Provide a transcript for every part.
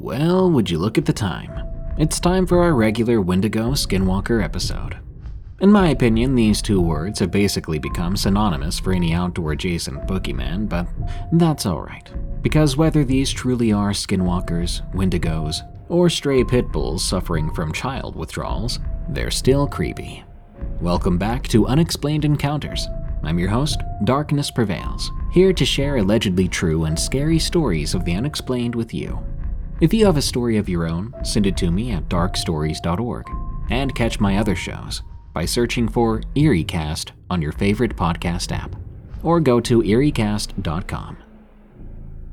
Well, would you look at the time? It's time for our regular Wendigo Skinwalker episode. In my opinion, these two words have basically become synonymous for any outdoor adjacent boogeyman, but that's alright. Because whether these truly are skinwalkers, wendigos, or stray pit bulls suffering from child withdrawals, they're still creepy. Welcome back to Unexplained Encounters. I'm your host, Darkness Prevails, here to share allegedly true and scary stories of the unexplained with you. If you have a story of your own, send it to me at darkstories.org and catch my other shows by searching for EerieCast on your favorite podcast app or go to EerieCast.com.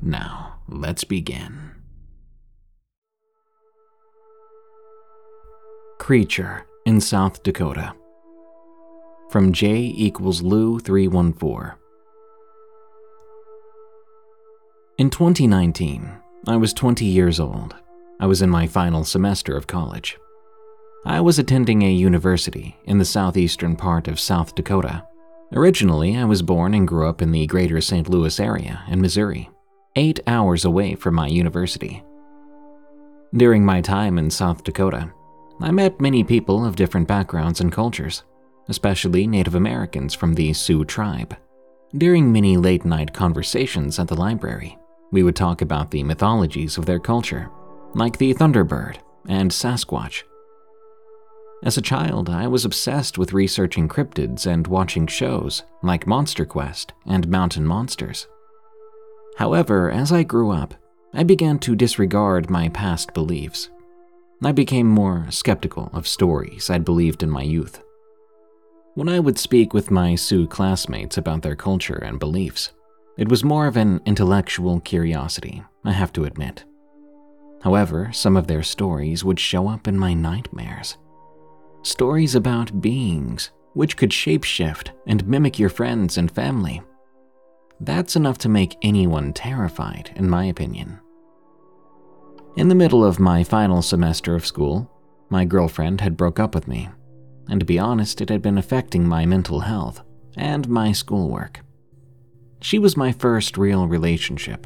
Now, let's begin. Creature in South Dakota. From J equals Lew 314. In 2019, I was 20 years old. I was in my final semester of college. I was attending a university in the southeastern part of South Dakota. Originally, I was born and grew up in the greater St. Louis area in Missouri, eight hours away from my university. During my time in South Dakota, I met many people of different backgrounds and cultures, especially Native Americans from the Sioux tribe. During many late night conversations at the library, we would talk about the mythologies of their culture, like the Thunderbird and Sasquatch. As a child, I was obsessed with researching cryptids and watching shows like Monster Quest and Mountain Monsters. However, as I grew up, I began to disregard my past beliefs. I became more skeptical of stories I'd believed in my youth. When I would speak with my Sioux classmates about their culture and beliefs, it was more of an intellectual curiosity, I have to admit. However, some of their stories would show up in my nightmares. Stories about beings which could shapeshift and mimic your friends and family. That's enough to make anyone terrified, in my opinion. In the middle of my final semester of school, my girlfriend had broke up with me, and to be honest, it had been affecting my mental health and my schoolwork. She was my first real relationship,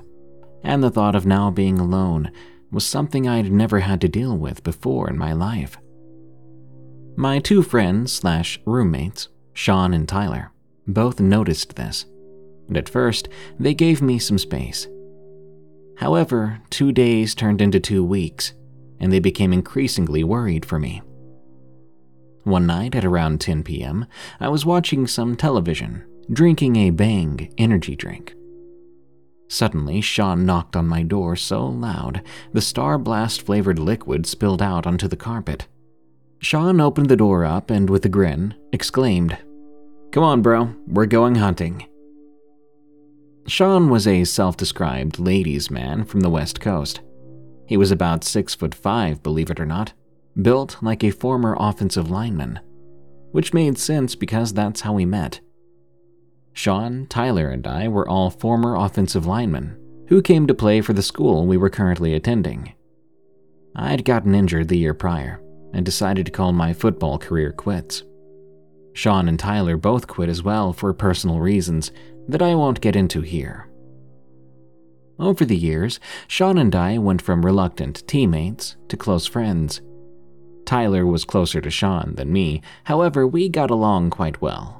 and the thought of now being alone was something I'd never had to deal with before in my life. My two friends slash roommates, Sean and Tyler, both noticed this, and at first they gave me some space. However, two days turned into two weeks, and they became increasingly worried for me. One night at around 10 p.m., I was watching some television drinking a Bang energy drink. Suddenly, Sean knocked on my door so loud the Star Blast flavored liquid spilled out onto the carpet. Sean opened the door up and, with a grin, exclaimed, Come on, bro, we're going hunting. Sean was a self described ladies' man from the West Coast. He was about six foot five, believe it or not, built like a former offensive lineman, which made sense because that's how we met. Sean, Tyler, and I were all former offensive linemen who came to play for the school we were currently attending. I'd gotten injured the year prior and decided to call my football career quits. Sean and Tyler both quit as well for personal reasons that I won't get into here. Over the years, Sean and I went from reluctant teammates to close friends. Tyler was closer to Sean than me, however, we got along quite well.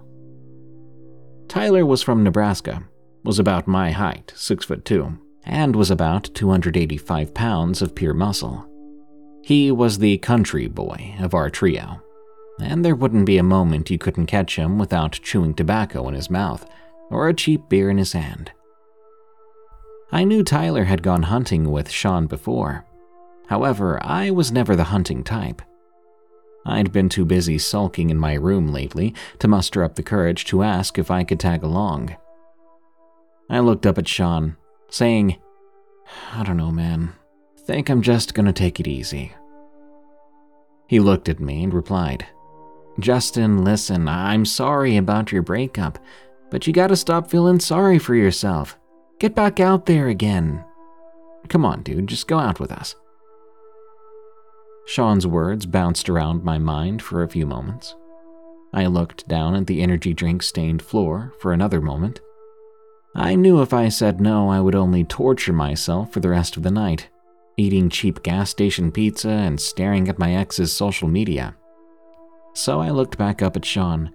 Tyler was from Nebraska, was about my height, 6 foot 2, and was about 285 pounds of pure muscle. He was the country boy of our trio, and there wouldn't be a moment you couldn't catch him without chewing tobacco in his mouth or a cheap beer in his hand. I knew Tyler had gone hunting with Sean before. However, I was never the hunting type. I'd been too busy sulking in my room lately to muster up the courage to ask if I could tag along. I looked up at Sean, saying, I don't know, man. Think I'm just gonna take it easy. He looked at me and replied, Justin, listen, I'm sorry about your breakup, but you gotta stop feeling sorry for yourself. Get back out there again. Come on, dude, just go out with us. Sean's words bounced around my mind for a few moments. I looked down at the energy drink stained floor for another moment. I knew if I said no, I would only torture myself for the rest of the night, eating cheap gas station pizza and staring at my ex's social media. So I looked back up at Sean.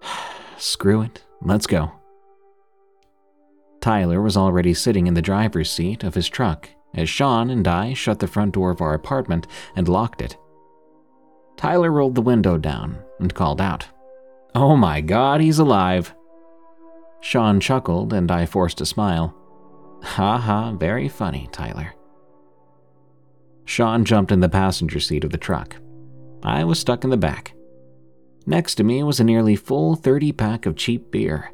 Screw it, let's go. Tyler was already sitting in the driver's seat of his truck as Sean and I shut the front door of our apartment and locked it. Tyler rolled the window down and called out, Oh my god, he's alive! Sean chuckled and I forced a smile. Ha ha, very funny, Tyler. Sean jumped in the passenger seat of the truck. I was stuck in the back. Next to me was a nearly full 30 pack of cheap beer.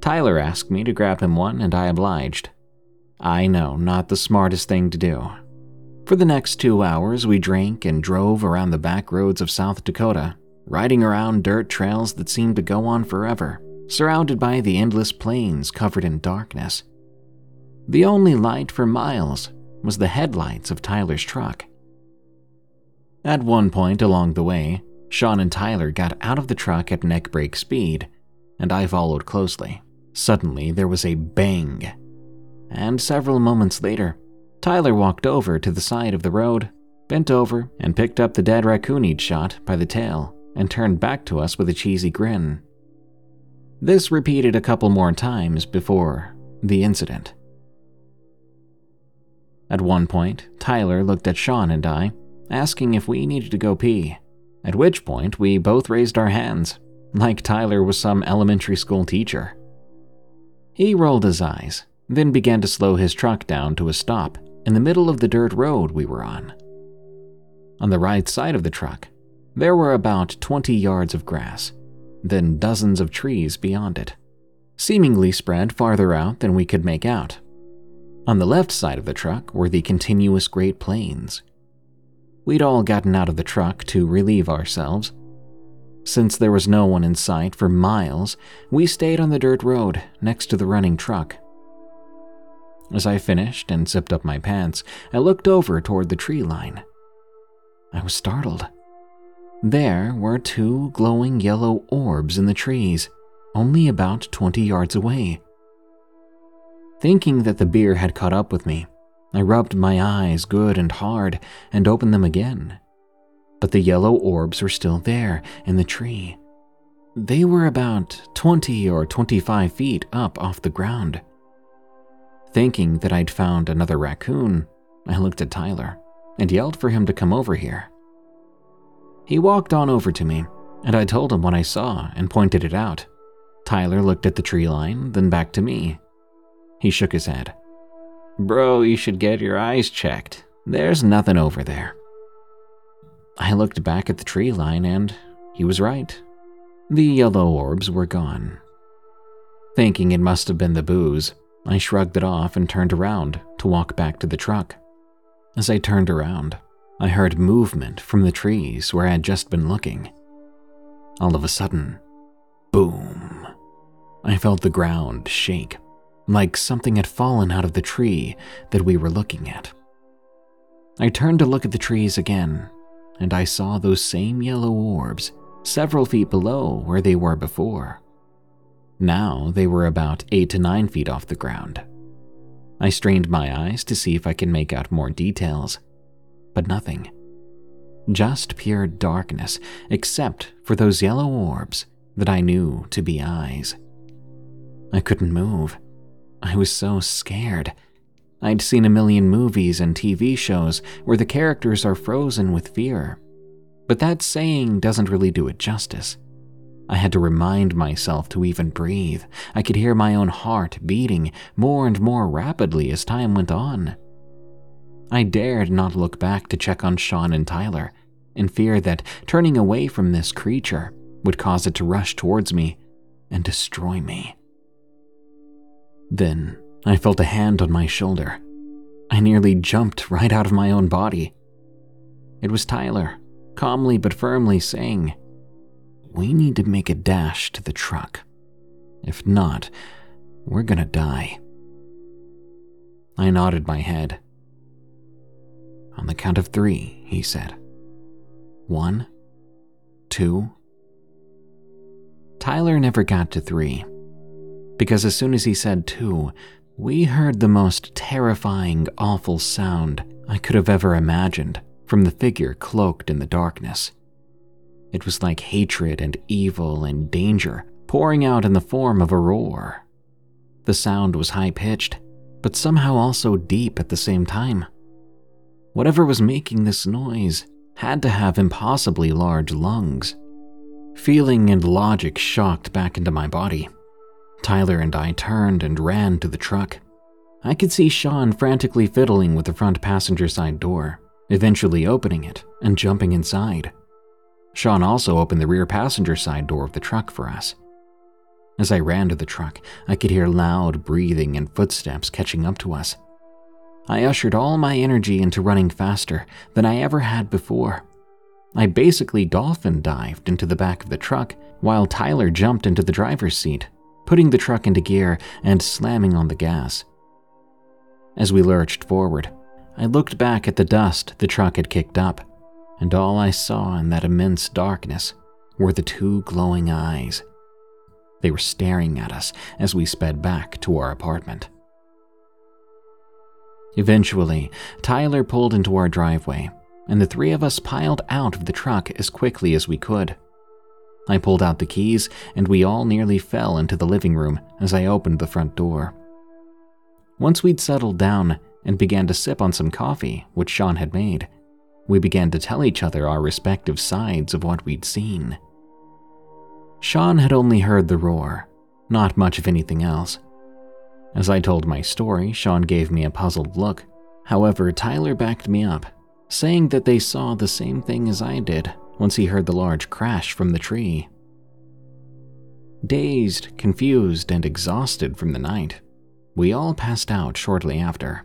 Tyler asked me to grab him one, and I obliged. I know, not the smartest thing to do. For the next two hours, we drank and drove around the back roads of South Dakota, riding around dirt trails that seemed to go on forever, surrounded by the endless plains covered in darkness. The only light for miles was the headlights of Tyler's truck. At one point along the way, Sean and Tyler got out of the truck at neck break speed, and I followed closely. Suddenly, there was a bang. And several moments later, Tyler walked over to the side of the road, bent over, and picked up the dead raccoon he'd shot by the tail and turned back to us with a cheesy grin. This repeated a couple more times before the incident. At one point, Tyler looked at Sean and I, asking if we needed to go pee, at which point we both raised our hands, like Tyler was some elementary school teacher. He rolled his eyes, then began to slow his truck down to a stop in the middle of the dirt road we were on. On the right side of the truck, there were about 20 yards of grass, then dozens of trees beyond it, seemingly spread farther out than we could make out. On the left side of the truck were the continuous Great Plains. We'd all gotten out of the truck to relieve ourselves since there was no one in sight for miles, we stayed on the dirt road next to the running truck. As I finished and zipped up my pants, I looked over toward the tree line. I was startled. There were two glowing yellow orbs in the trees, only about 20 yards away. Thinking that the beer had caught up with me, I rubbed my eyes good and hard and opened them again but the yellow orbs were still there in the tree. They were about 20 or 25 feet up off the ground. Thinking that I'd found another raccoon, I looked at Tyler and yelled for him to come over here. He walked on over to me, and I told him what I saw and pointed it out. Tyler looked at the tree line, then back to me. He shook his head. Bro, you should get your eyes checked. There's nothing over there. I looked back at the tree line and he was right. The yellow orbs were gone. Thinking it must have been the booze, I shrugged it off and turned around to walk back to the truck. As I turned around, I heard movement from the trees where I had just been looking. All of a sudden, boom. I felt the ground shake, like something had fallen out of the tree that we were looking at. I turned to look at the trees again and I saw those same yellow orbs several feet below where they were before. Now they were about 8 to 9 feet off the ground. I strained my eyes to see if I could make out more details, but nothing. Just pure darkness, except for those yellow orbs that I knew to be eyes. I couldn't move. I was so scared. I'd seen a million movies and TV shows where the characters are frozen with fear. But that saying doesn't really do it justice. I had to remind myself to even breathe. I could hear my own heart beating more and more rapidly as time went on. I dared not look back to check on Sean and Tyler, in fear that turning away from this creature would cause it to rush towards me and destroy me. Then I felt a hand on my shoulder. I nearly jumped right out of my own body. It was Tyler, calmly but firmly saying, We need to make a dash to the truck. If not, we're gonna die. I nodded my head. On the count of three, he said. One, two. Tyler never got to three, because as soon as he said two, we heard the most terrifying, awful sound I could have ever imagined from the figure cloaked in the darkness. It was like hatred and evil and danger pouring out in the form of a roar. The sound was high pitched, but somehow also deep at the same time. Whatever was making this noise had to have impossibly large lungs. Feeling and logic shocked back into my body. Tyler and I turned and ran to the truck. I could see Sean frantically fiddling with the front passenger side door, eventually opening it and jumping inside. Sean also opened the rear passenger side door of the truck for us. As I ran to the truck, I could hear loud breathing and footsteps catching up to us. I ushered all my energy into running faster than I ever had before. I basically dolphin dived into the back of the truck while Tyler jumped into the driver's seat putting the truck into gear and slamming on the gas. As we lurched forward, I looked back at the dust the truck had kicked up, and all I saw in that immense darkness were the two glowing eyes. They were staring at us as we sped back to our apartment. Eventually, Tyler pulled into our driveway, and the three of us piled out of the truck as quickly as we could. I pulled out the keys, and we all nearly fell into the living room as I opened the front door. Once we'd settled down and began to sip on some coffee, which Sean had made, we began to tell each other our respective sides of what we'd seen. Sean had only heard the roar, not much of anything else. As I told my story, Sean gave me a puzzled look. However, Tyler backed me up, saying that they saw the same thing as I did once he heard the large crash from the tree. Dazed, confused, and exhausted from the night, we all passed out shortly after.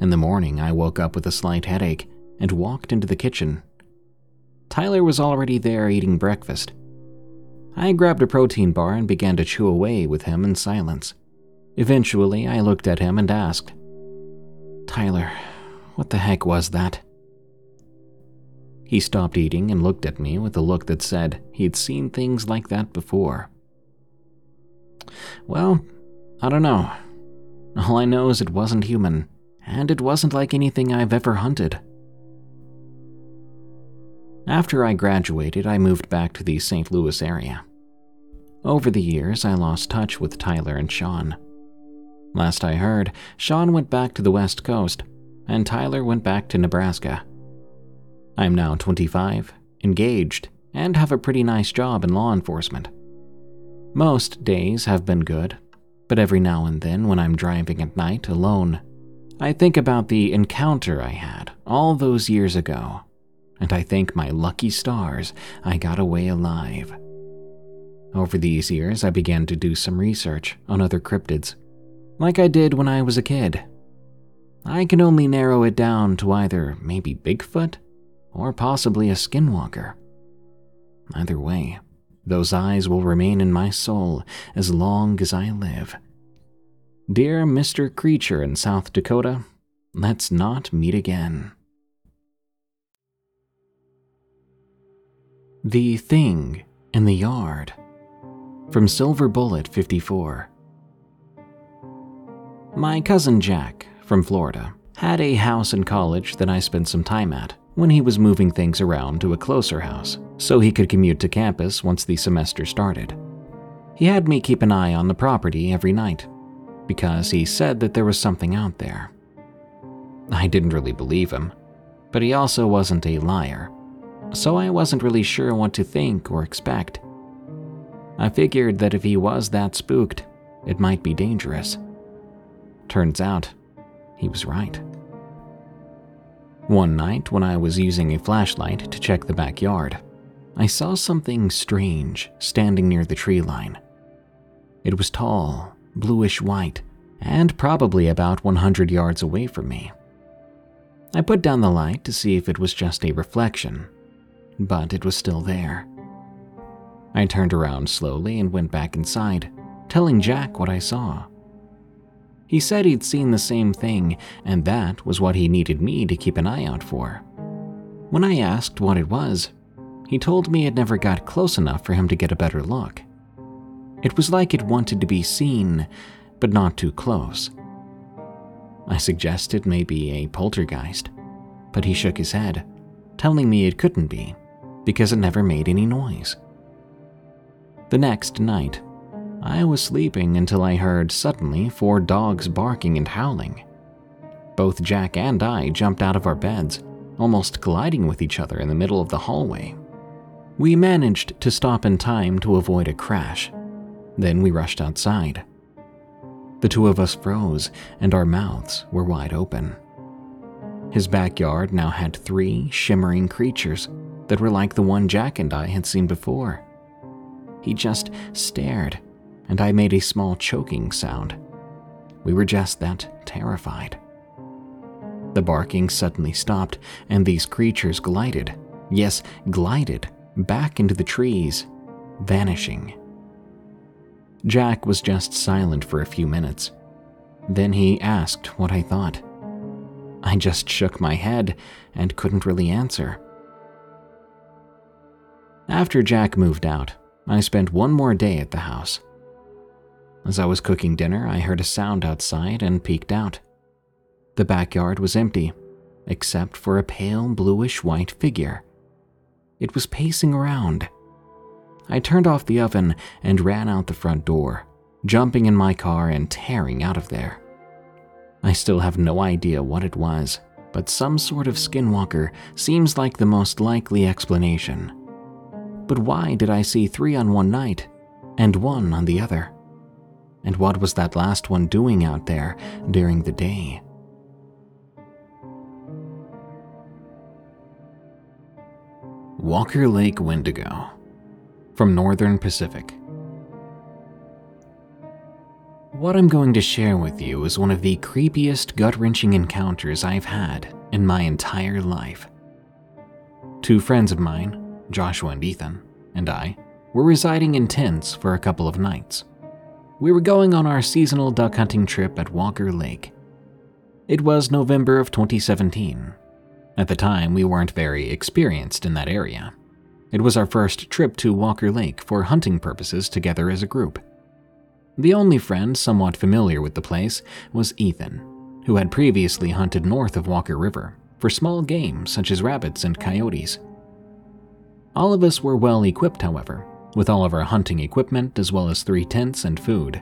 In the morning, I woke up with a slight headache and walked into the kitchen. Tyler was already there eating breakfast. I grabbed a protein bar and began to chew away with him in silence. Eventually, I looked at him and asked, Tyler, what the heck was that? He stopped eating and looked at me with a look that said he'd seen things like that before. Well, I don't know. All I know is it wasn't human, and it wasn't like anything I've ever hunted. After I graduated, I moved back to the St. Louis area. Over the years, I lost touch with Tyler and Sean. Last I heard, Sean went back to the West Coast, and Tyler went back to Nebraska. I'm now 25, engaged, and have a pretty nice job in law enforcement. Most days have been good, but every now and then when I'm driving at night alone, I think about the encounter I had all those years ago, and I thank my lucky stars I got away alive. Over these years, I began to do some research on other cryptids, like I did when I was a kid. I can only narrow it down to either maybe Bigfoot or possibly a skinwalker. Either way, those eyes will remain in my soul as long as I live. Dear Mr. Creature in South Dakota, let's not meet again. The Thing in the Yard from Silver Bullet 54. My cousin Jack, from Florida, had a house in college that I spent some time at when he was moving things around to a closer house so he could commute to campus once the semester started. He had me keep an eye on the property every night. because he said that there was something out there. I didn't really believe him, but he also wasn't a liar, so I wasn't really sure what to think or expect. I figured that if he was that spooked, it might be dangerous. Turns out, he was right. One night, when I was using a flashlight to check the backyard, I saw something strange standing near the tree line. It was tall, bluish white, and probably about 100 yards away from me. I put down the light to see if it was just a reflection, but it was still there. I turned around slowly and went back inside, telling Jack what I saw. He said he'd seen the same thing, and that was what he needed me to keep an eye out for. When I asked what it was, he told me it never got close enough for him to get a better look. It was like it wanted to be seen, but not too close. I suggested maybe a poltergeist, but he shook his head, telling me it couldn't be because it never made any noise. The next night, I was sleeping until I heard suddenly four dogs barking and howling. Both Jack and I jumped out of our beds, almost colliding with each other in the middle of the hallway. We managed to stop in time to avoid a crash. Then we rushed outside. The two of us froze, and our mouths were wide open. His backyard now had three shimmering creatures that were like the one Jack and I had seen before. He just stared, and I made a small choking sound. We were just that terrified. The barking suddenly stopped, and these creatures glided, yes, glided, back into the trees, vanishing. Jack was just silent for a few minutes. Then he asked what I thought. I just shook my head and couldn't really answer. After Jack moved out, I spent one more day at the house. As I was cooking dinner, I heard a sound outside and peeked out. The backyard was empty, except for a pale bluish white figure. It was pacing around. I turned off the oven and ran out the front door, jumping in my car and tearing out of there. I still have no idea what it was, but some sort of skinwalker seems like the most likely explanation. But why did I see three on one night and one on the other? And what was that last one doing out there during the day? Walker Lake Wendigo from Northern Pacific. What I'm going to share with you is one of the creepiest, gut wrenching encounters I've had in my entire life. Two friends of mine, Joshua and Ethan, and I were residing in tents for a couple of nights. We were going on our seasonal duck hunting trip at Walker Lake. It was November of 2017. At the time, we weren't very experienced in that area. It was our first trip to Walker Lake for hunting purposes together as a group. The only friend somewhat familiar with the place was Ethan, who had previously hunted north of Walker River for small game such as rabbits and coyotes. All of us were well equipped, however, with all of our hunting equipment as well as three tents and food.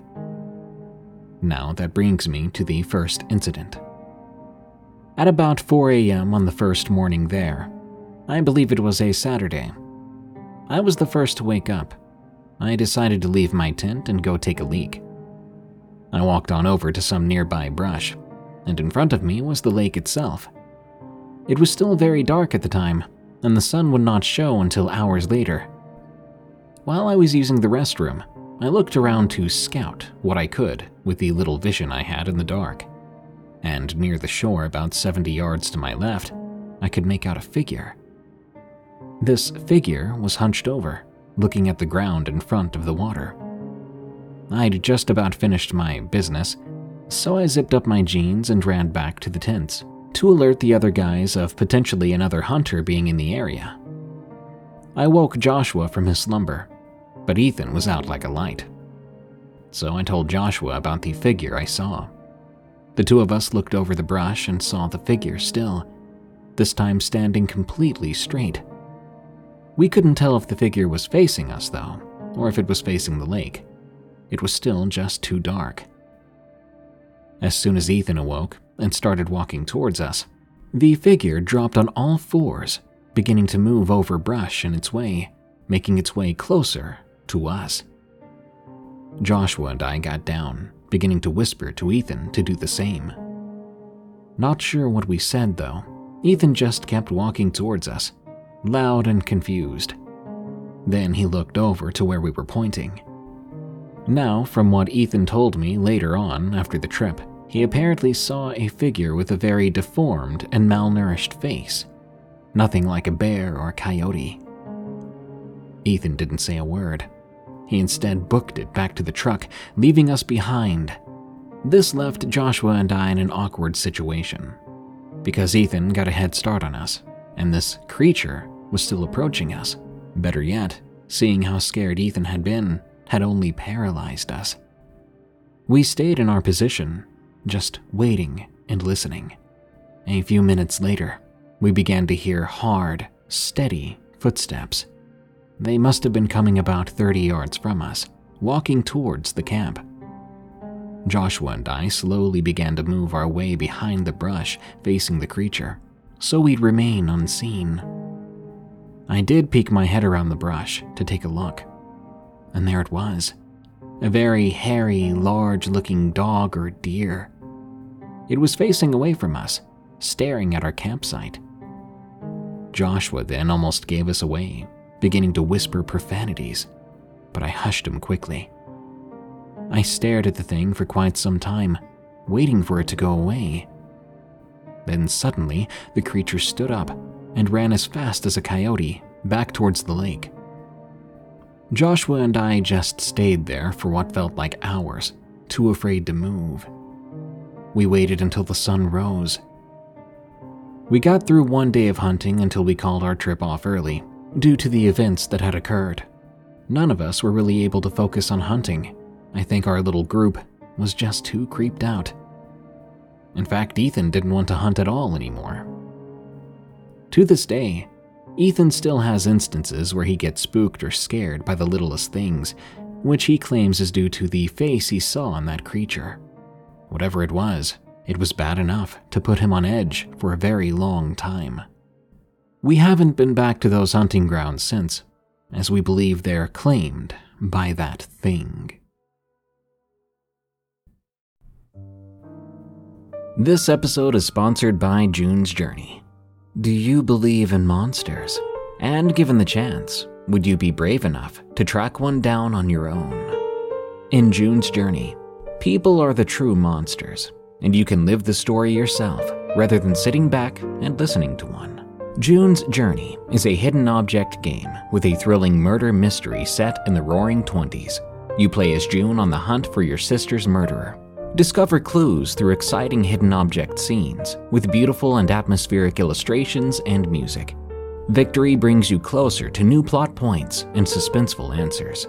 Now that brings me to the first incident. At about 4 a.m. on the first morning there, I believe it was a Saturday, I was the first to wake up. I decided to leave my tent and go take a leak. I walked on over to some nearby brush, and in front of me was the lake itself. It was still very dark at the time, and the sun would not show until hours later. While I was using the restroom, I looked around to scout what I could with the little vision I had in the dark. And near the shore, about 70 yards to my left, I could make out a figure. This figure was hunched over, looking at the ground in front of the water. I'd just about finished my business, so I zipped up my jeans and ran back to the tents to alert the other guys of potentially another hunter being in the area. I woke Joshua from his slumber, but Ethan was out like a light. So I told Joshua about the figure I saw. The two of us looked over the brush and saw the figure still, this time standing completely straight. We couldn't tell if the figure was facing us, though, or if it was facing the lake. It was still just too dark. As soon as Ethan awoke and started walking towards us, the figure dropped on all fours, beginning to move over brush in its way, making its way closer to us. Joshua and I got down, beginning to whisper to Ethan to do the same. Not sure what we said though. Ethan just kept walking towards us, loud and confused. Then he looked over to where we were pointing. Now, from what Ethan told me later on after the trip, he apparently saw a figure with a very deformed and malnourished face. Nothing like a bear or a coyote. Ethan didn't say a word. He instead booked it back to the truck, leaving us behind. This left Joshua and I in an awkward situation. Because Ethan got a head start on us, and this creature was still approaching us. Better yet, seeing how scared Ethan had been, had only paralyzed us. We stayed in our position, just waiting and listening. A few minutes later, we began to hear hard, steady footsteps. They must have been coming about 30 yards from us, walking towards the camp. Joshua and I slowly began to move our way behind the brush facing the creature, so we'd remain unseen. I did peek my head around the brush to take a look, and there it was a very hairy, large looking dog or deer. It was facing away from us, staring at our campsite. Joshua then almost gave us away beginning to whisper profanities, but I hushed him quickly. I stared at the thing for quite some time, waiting for it to go away. Then suddenly, the creature stood up and ran as fast as a coyote back towards the lake. Joshua and I just stayed there for what felt like hours, too afraid to move. We waited until the sun rose. We got through one day of hunting until we called our trip off early due to the events that had occurred. None of us were really able to focus on hunting. I think our little group was just too creeped out. In fact, Ethan didn't want to hunt at all anymore. To this day, Ethan still has instances where he gets spooked or scared by the littlest things, which he claims is due to the face he saw on that creature. Whatever it was, it was bad enough to put him on edge for a very long time. We haven't been back to those hunting grounds since, as we believe they're claimed by that thing. This episode is sponsored by June's Journey. Do you believe in monsters? And given the chance, would you be brave enough to track one down on your own? In June's Journey, people are the true monsters, and you can live the story yourself rather than sitting back and listening to one. June's Journey is a hidden object game with a thrilling murder mystery set in the roaring 20s. You play as June on the hunt for your sister's murderer. Discover clues through exciting hidden object scenes with beautiful and atmospheric illustrations and music. Victory brings you closer to new plot points and suspenseful answers.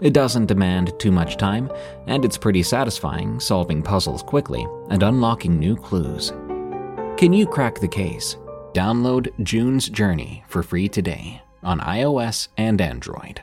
It doesn't demand too much time, and it's pretty satisfying solving puzzles quickly and unlocking new clues. Can you crack the case? Download June's Journey for free today on iOS and Android.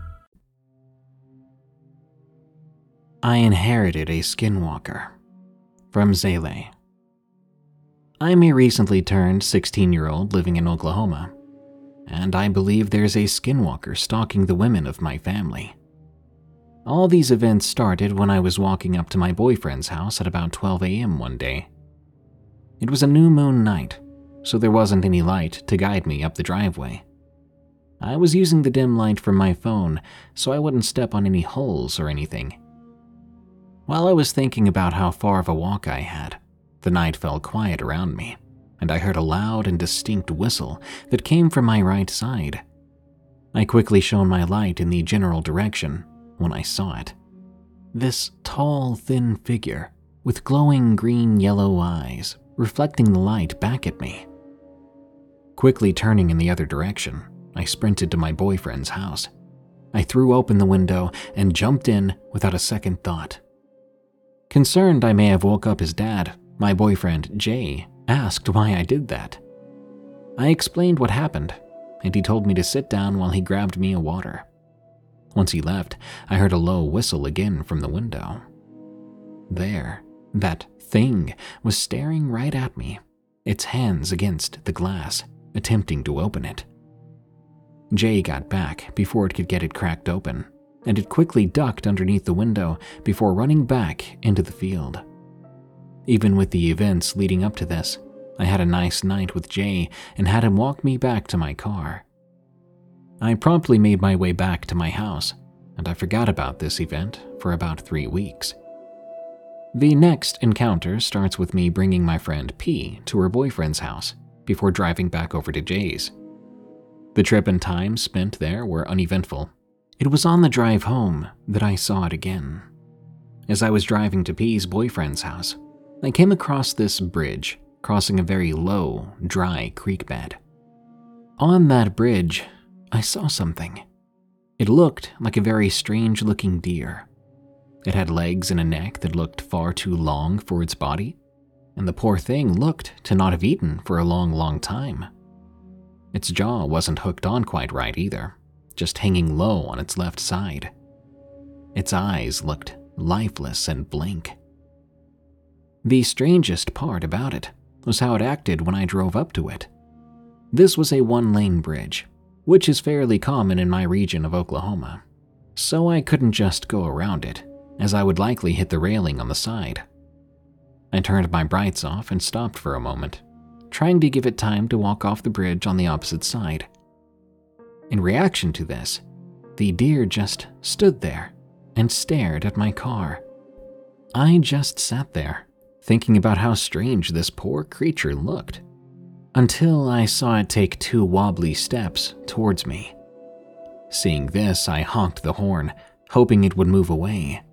I inherited a skinwalker from Zaylei. I'm a recently turned 16 year old living in Oklahoma, and I believe there's a skinwalker stalking the women of my family. All these events started when I was walking up to my boyfriend's house at about 12 a.m. one day. It was a new moon night, so there wasn't any light to guide me up the driveway. I was using the dim light from my phone so I wouldn't step on any holes or anything. While I was thinking about how far of a walk I had, the night fell quiet around me, and I heard a loud and distinct whistle that came from my right side. I quickly shone my light in the general direction when I saw it. This tall, thin figure with glowing green yellow eyes reflecting the light back at me. Quickly turning in the other direction, I sprinted to my boyfriend's house. I threw open the window and jumped in without a second thought. Concerned I may have woke up his dad, my boyfriend, Jay, asked why I did that. I explained what happened, and he told me to sit down while he grabbed me a water. Once he left, I heard a low whistle again from the window. There, that thing was staring right at me, its hands against the glass, attempting to open it. Jay got back before it could get it cracked open, and it quickly ducked underneath the window before running back into the field. Even with the events leading up to this, I had a nice night with Jay and had him walk me back to my car. I promptly made my way back to my house, and I forgot about this event for about three weeks. The next encounter starts with me bringing my friend P to her boyfriend's house before driving back over to Jay's. The trip and time spent there were uneventful. It was on the drive home that I saw it again. As I was driving to P's boyfriend's house, I came across this bridge crossing a very low, dry creek bed. On that bridge, I saw something. It looked like a very strange looking deer. It had legs and a neck that looked far too long for its body, and the poor thing looked to not have eaten for a long, long time. Its jaw wasn't hooked on quite right either, just hanging low on its left side. Its eyes looked lifeless and blank. The strangest part about it was how it acted when I drove up to it. This was a one lane bridge, which is fairly common in my region of Oklahoma, so I couldn't just go around it, as I would likely hit the railing on the side. I turned my brights off and stopped for a moment, trying to give it time to walk off the bridge on the opposite side. In reaction to this, the deer just stood there and stared at my car. I just sat there, thinking about how strange this poor creature looked, until I saw it take two wobbly steps towards me. Seeing this, I honked the horn, hoping it would move away.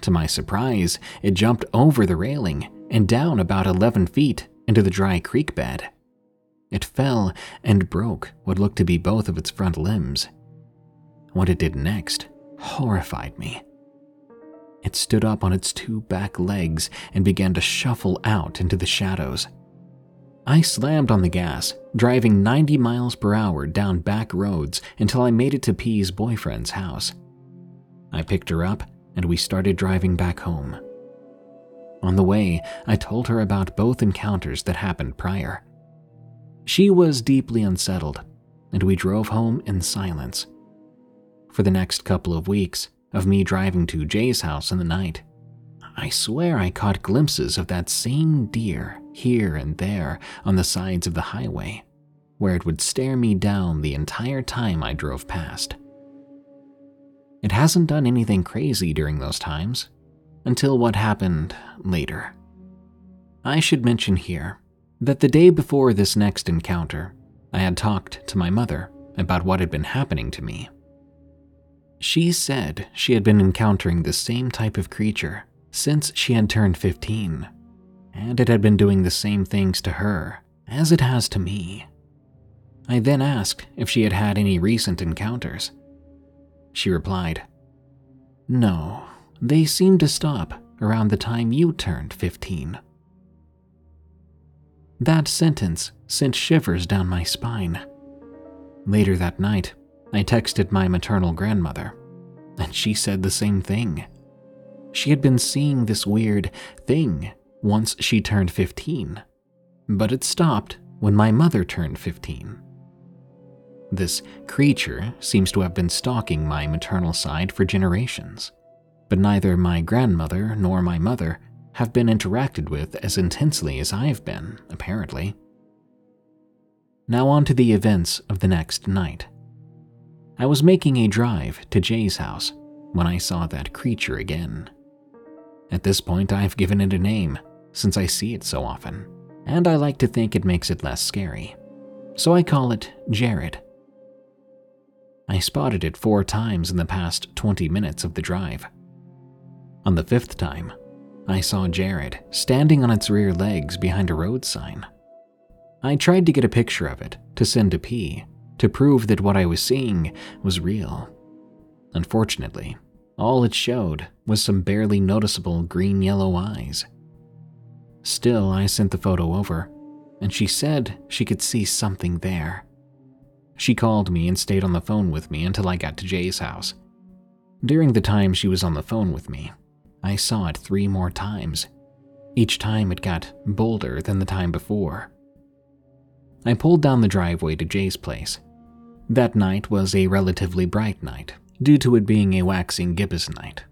To my surprise, it jumped over the railing and down about 11 feet into the dry creek bed. It fell and broke what looked to be both of its front limbs. What it did next horrified me. It stood up on its two back legs and began to shuffle out into the shadows. I slammed on the gas, driving 90 miles per hour down back roads until I made it to P's boyfriend's house. I picked her up and we started driving back home. On the way, I told her about both encounters that happened prior. She was deeply unsettled, and we drove home in silence. For the next couple of weeks of me driving to Jay's house in the night, I swear I caught glimpses of that same deer here and there on the sides of the highway, where it would stare me down the entire time I drove past. It hasn't done anything crazy during those times, until what happened later. I should mention here that the day before this next encounter, I had talked to my mother about what had been happening to me. She said she had been encountering the same type of creature since she had turned 15, and it had been doing the same things to her as it has to me. I then asked if she had had any recent encounters. She replied, No, they seemed to stop around the time you turned 15. That sentence sent shivers down my spine. Later that night, I texted my maternal grandmother, and she said the same thing. She had been seeing this weird thing once she turned 15, but it stopped when my mother turned 15. This creature seems to have been stalking my maternal side for generations, but neither my grandmother nor my mother have been interacted with as intensely as I've been, apparently. Now, on to the events of the next night. I was making a drive to Jay's house when I saw that creature again. At this point, I've given it a name since I see it so often, and I like to think it makes it less scary. So I call it Jared. I spotted it four times in the past 20 minutes of the drive. On the fifth time, I saw Jared standing on its rear legs behind a road sign. I tried to get a picture of it to send to P to prove that what I was seeing was real. Unfortunately, all it showed was some barely noticeable green yellow eyes. Still, I sent the photo over, and she said she could see something there. She called me and stayed on the phone with me until I got to Jay's house. During the time she was on the phone with me, I saw it three more times. Each time it got bolder than the time before. I pulled down the driveway to Jay's place. That night was a relatively bright night, due to it being a waxing gibbous night.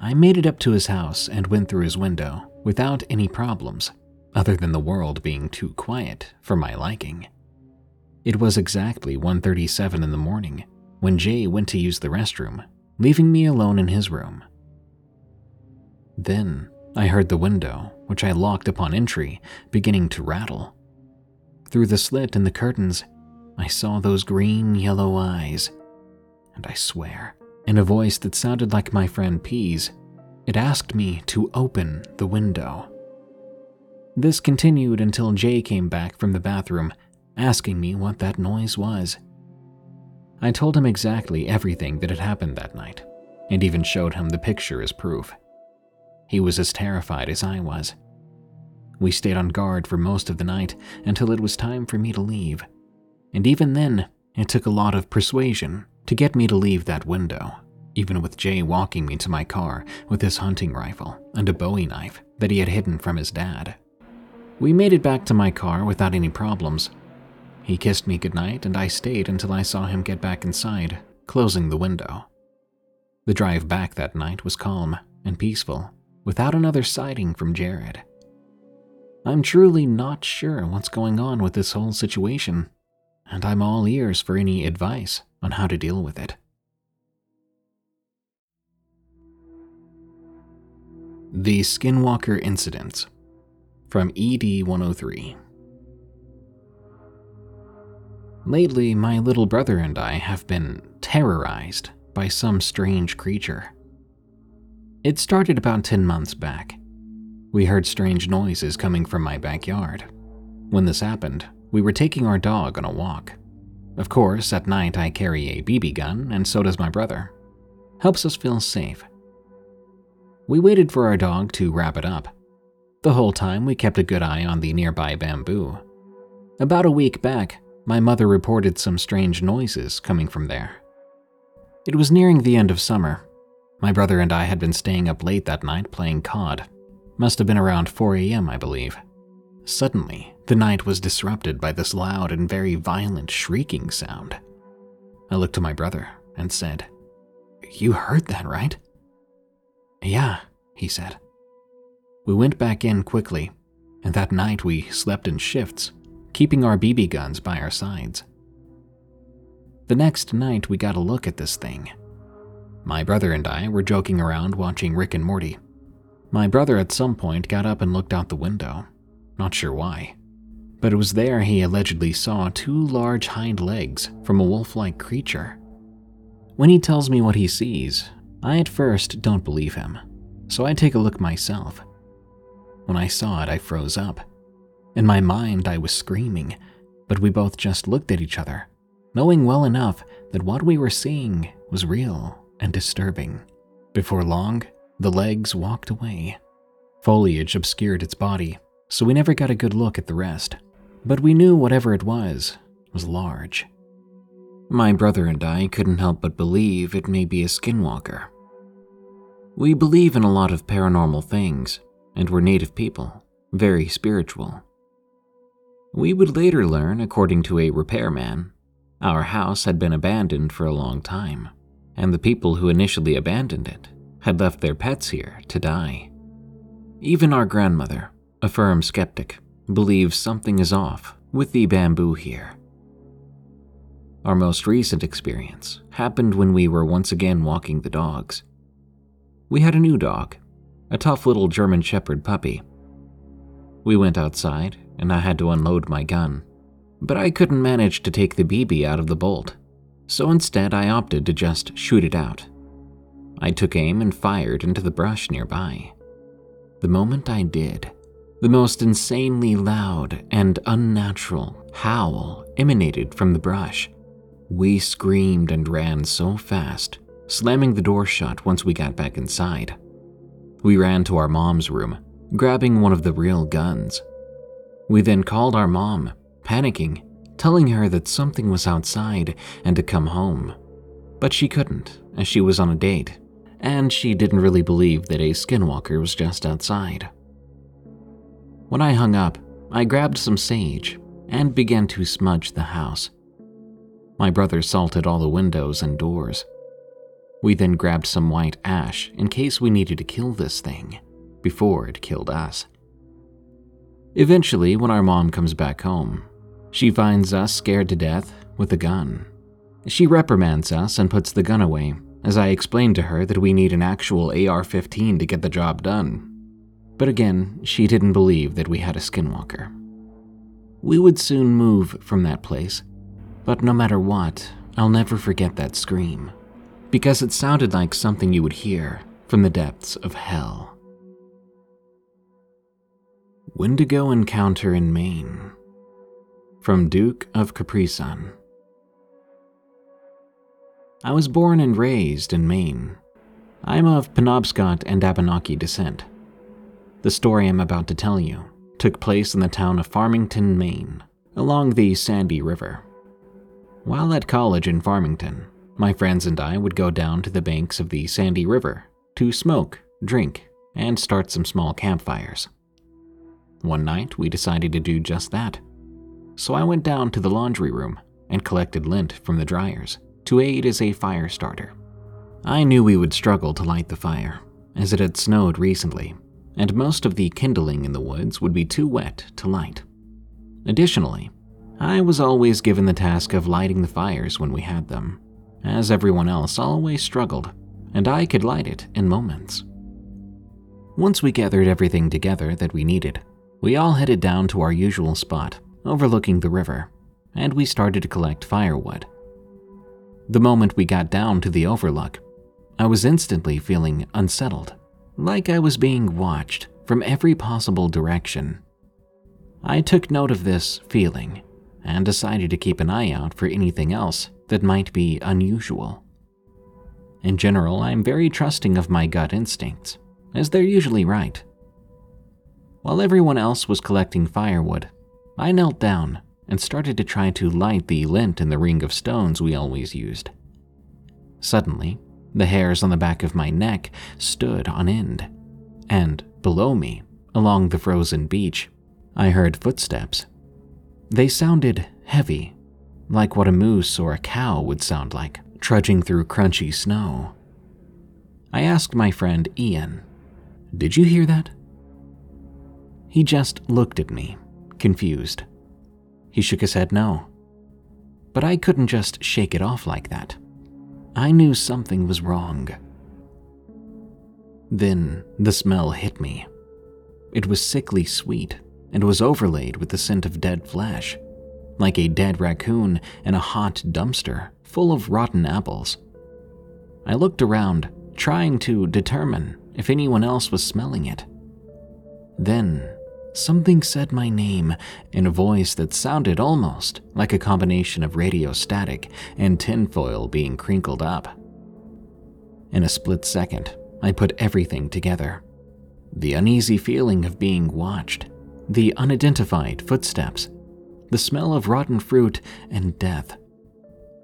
I made it up to his house and went through his window without any problems, other than the world being too quiet for my liking. It was exactly 1:37 in the morning when Jay went to use the restroom, leaving me alone in his room. Then I heard the window, which I locked upon entry, beginning to rattle. Through the slit in the curtains, I saw those green yellow eyes. And I swear, in a voice that sounded like my friend P's, it asked me to open the window. This continued until Jay came back from the bathroom asking me what that noise was. I told him exactly everything that had happened that night, and even showed him the picture as proof. He was as terrified as I was. We stayed on guard for most of the night until it was time for me to leave. And even then, it took a lot of persuasion to get me to leave that window, even with Jay walking me to my car with his hunting rifle and a bowie knife that he had hidden from his dad. We made it back to my car without any problems, he kissed me goodnight, and I stayed until I saw him get back inside, closing the window. The drive back that night was calm and peaceful, without another sighting from Jared. I'm truly not sure what's going on with this whole situation, and I'm all ears for any advice on how to deal with it. The Skinwalker Incident from ED 103. Lately, my little brother and I have been terrorized by some strange creature. It started about 10 months back. We heard strange noises coming from my backyard. When this happened, we were taking our dog on a walk. Of course, at night I carry a BB gun, and so does my brother. Helps us feel safe. We waited for our dog to wrap it up. The whole time, we kept a good eye on the nearby bamboo. About a week back, my mother reported some strange noises coming from there. It was nearing the end of summer. My brother and I had been staying up late that night playing COD. Must have been around 4 a.m., I believe. Suddenly, the night was disrupted by this loud and very violent shrieking sound. I looked to my brother and said, You heard that, right? Yeah, he said. We went back in quickly, and that night we slept in shifts keeping our BB guns by our sides. The next night, we got a look at this thing. My brother and I were joking around watching Rick and Morty. My brother at some point got up and looked out the window. Not sure why. But it was there he allegedly saw two large hind legs from a wolf like creature. When he tells me what he sees, I at first don't believe him, so I take a look myself. When I saw it, I froze up. In my mind, I was screaming, but we both just looked at each other, knowing well enough that what we were seeing was real and disturbing. Before long, the legs walked away. Foliage obscured its body, so we never got a good look at the rest. But we knew whatever it was was large. My brother and I couldn't help but believe it may be a skinwalker. We believe in a lot of paranormal things, and we're native people, very spiritual. We would later learn, according to a repairman, our house had been abandoned for a long time, and the people who initially abandoned it had left their pets here to die. Even our grandmother, a firm skeptic, believes something is off with the bamboo here. Our most recent experience happened when we were once again walking the dogs. We had a new dog, a tough little German Shepherd puppy. We went outside, and I had to unload my gun, but I couldn't manage to take the BB out of the bolt, so instead I opted to just shoot it out. I took aim and fired into the brush nearby. The moment I did, the most insanely loud and unnatural howl emanated from the brush. We screamed and ran so fast, slamming the door shut once we got back inside. We ran to our mom's room, grabbing one of the real guns. We then called our mom, panicking, telling her that something was outside and to come home. But she couldn't, as she was on a date, and she didn't really believe that a skinwalker was just outside. When I hung up, I grabbed some sage and began to smudge the house. My brother salted all the windows and doors. We then grabbed some white ash in case we needed to kill this thing before it killed us. Eventually, when our mom comes back home, she finds us scared to death with a gun. She reprimands us and puts the gun away, as I explain to her that we need an actual AR 15 to get the job done. But again, she didn't believe that we had a skinwalker. We would soon move from that place but no matter what, I'll never forget that scream, because it sounded like something you would hear from the depths of hell. Wendigo Encounter in Maine From Duke of Capri Sun. I was born and raised in Maine. I'm of Penobscot and Abenaki descent. The story I'm about to tell you took place in the town of Farmington, Maine, along the Sandy River. While at college in Farmington, my friends and I would go down to the banks of the Sandy River to smoke, drink, and start some small campfires. One night, we decided to do just that. So I went down to the laundry room and collected lint from the dryers to aid as a fire starter. I knew we would struggle to light the fire, as it had snowed recently, and most of the kindling in the woods would be too wet to light. Additionally, I was always given the task of lighting the fires when we had them, as everyone else always struggled, and I could light it in moments. Once we gathered everything together that we needed, we all headed down to our usual spot, overlooking the river, and we started to collect firewood. The moment we got down to the overlook, I was instantly feeling unsettled, like I was being watched from every possible direction. I took note of this feeling and decided to keep an eye out for anything else that might be unusual. In general, I am very trusting of my gut instincts, as they're usually right. While everyone else was collecting firewood, I knelt down and started to try to light the lint in the ring of stones we always used. Suddenly, the hairs on the back of my neck stood on end, and below me, along the frozen beach, I heard footsteps they sounded heavy, like what a moose or a cow would sound like, trudging through crunchy snow. I asked my friend Ian, Did you hear that? He just looked at me, confused. He shook his head no. But I couldn't just shake it off like that. I knew something was wrong. Then the smell hit me. It was sickly sweet and was overlaid with the scent of dead flesh, like a dead raccoon in a hot dumpster full of rotten apples. I looked around, trying to determine if anyone else was smelling it. Then, something said my name in a voice that sounded almost like a combination of radio static and tinfoil being crinkled up. In a split second, I put everything together. The uneasy feeling of being watched, the unidentified footsteps, the smell of rotten fruit and death,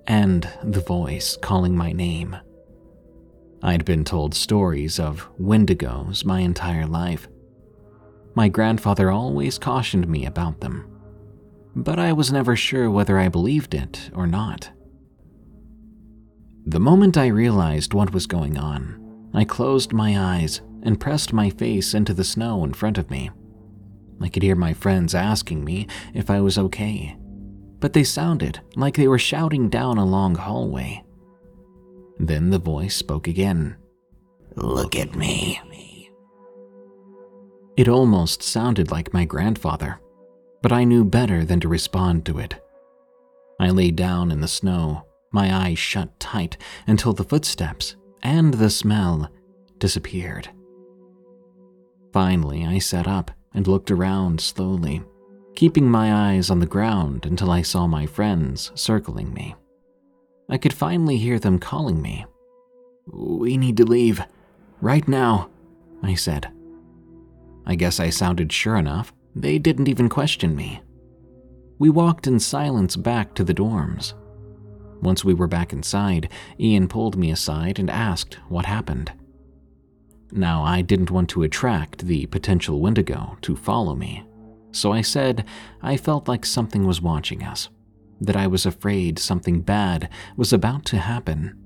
and the voice calling my name. I'd been told stories of wendigos my entire life. My grandfather always cautioned me about them, but I was never sure whether I believed it or not. The moment I realized what was going on, I closed my eyes and pressed my face into the snow in front of me. I could hear my friends asking me if I was okay, but they sounded like they were shouting down a long hallway. Then the voice spoke again. Look at me. It almost sounded like my grandfather, but I knew better than to respond to it. I lay down in the snow, my eyes shut tight until the footsteps and the smell disappeared. Finally, I sat up and looked around slowly, keeping my eyes on the ground until I saw my friends circling me. I could finally hear them calling me. We need to leave. Right now, I said. I guess I sounded sure enough. They didn't even question me. We walked in silence back to the dorms. Once we were back inside, Ian pulled me aside and asked what happened. Now, I didn't want to attract the potential Wendigo to follow me, so I said I felt like something was watching us, that I was afraid something bad was about to happen.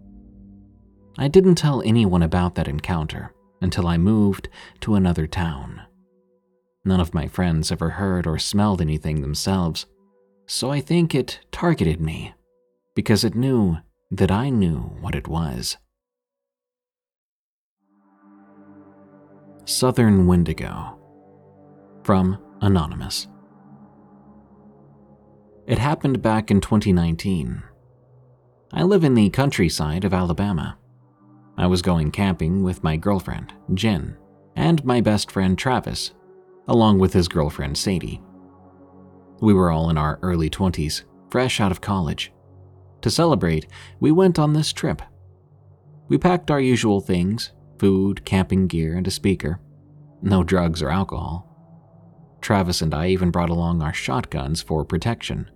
I didn't tell anyone about that encounter until I moved to another town. None of my friends ever heard or smelled anything themselves, so I think it targeted me because it knew that I knew what it was. Southern Wendigo. From Anonymous. It happened back in 2019. I live in the countryside of Alabama. I was going camping with my girlfriend, Jen, and my best friend Travis, along with his girlfriend Sadie. We were all in our early 20s, fresh out of college. To celebrate, we went on this trip. We packed our usual things food, camping gear, and a speaker. No drugs or alcohol. Travis and I even brought along our shotguns for protection.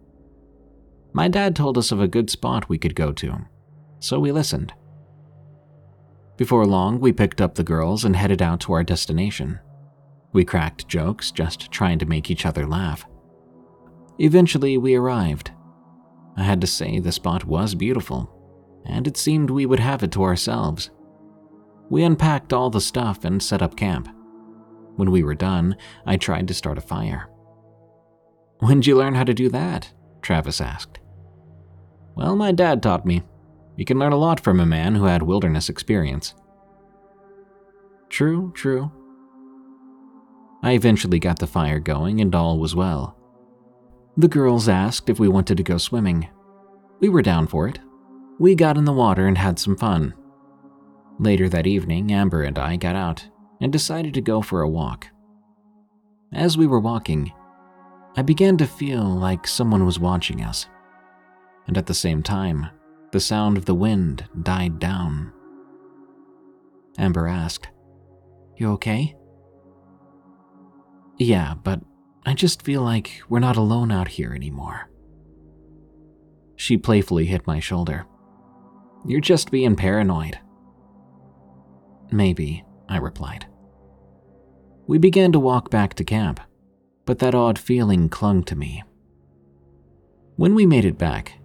My dad told us of a good spot we could go to, so we listened. Before long, we picked up the girls and headed out to our destination. We cracked jokes, just trying to make each other laugh. Eventually, we arrived. I had to say the spot was beautiful, and it seemed we would have it to ourselves. We unpacked all the stuff and set up camp. When we were done, I tried to start a fire. When'd you learn how to do that? Travis asked. Well, my dad taught me. You can learn a lot from a man who had wilderness experience. True, true. I eventually got the fire going and all was well. The girls asked if we wanted to go swimming. We were down for it. We got in the water and had some fun. Later that evening, Amber and I got out and decided to go for a walk. As we were walking, I began to feel like someone was watching us. And at the same time, the sound of the wind died down. Amber asked, You okay? Yeah, but I just feel like we're not alone out here anymore. She playfully hit my shoulder. You're just being paranoid. Maybe, I replied. We began to walk back to camp, but that odd feeling clung to me. When we made it back,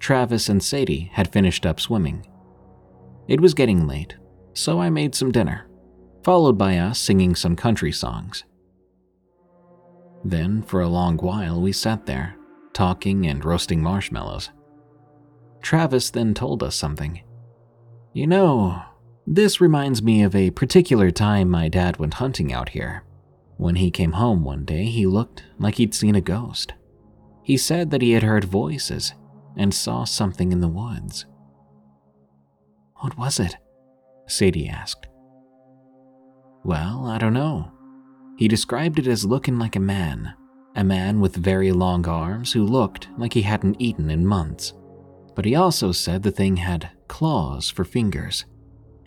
Travis and Sadie had finished up swimming. It was getting late, so I made some dinner, followed by us singing some country songs. Then, for a long while, we sat there, talking and roasting marshmallows. Travis then told us something. You know, this reminds me of a particular time my dad went hunting out here. When he came home one day, he looked like he'd seen a ghost. He said that he had heard voices and saw something in the woods. What was it? Sadie asked. Well, I don't know. He described it as looking like a man, a man with very long arms who looked like he hadn't eaten in months. But he also said the thing had claws for fingers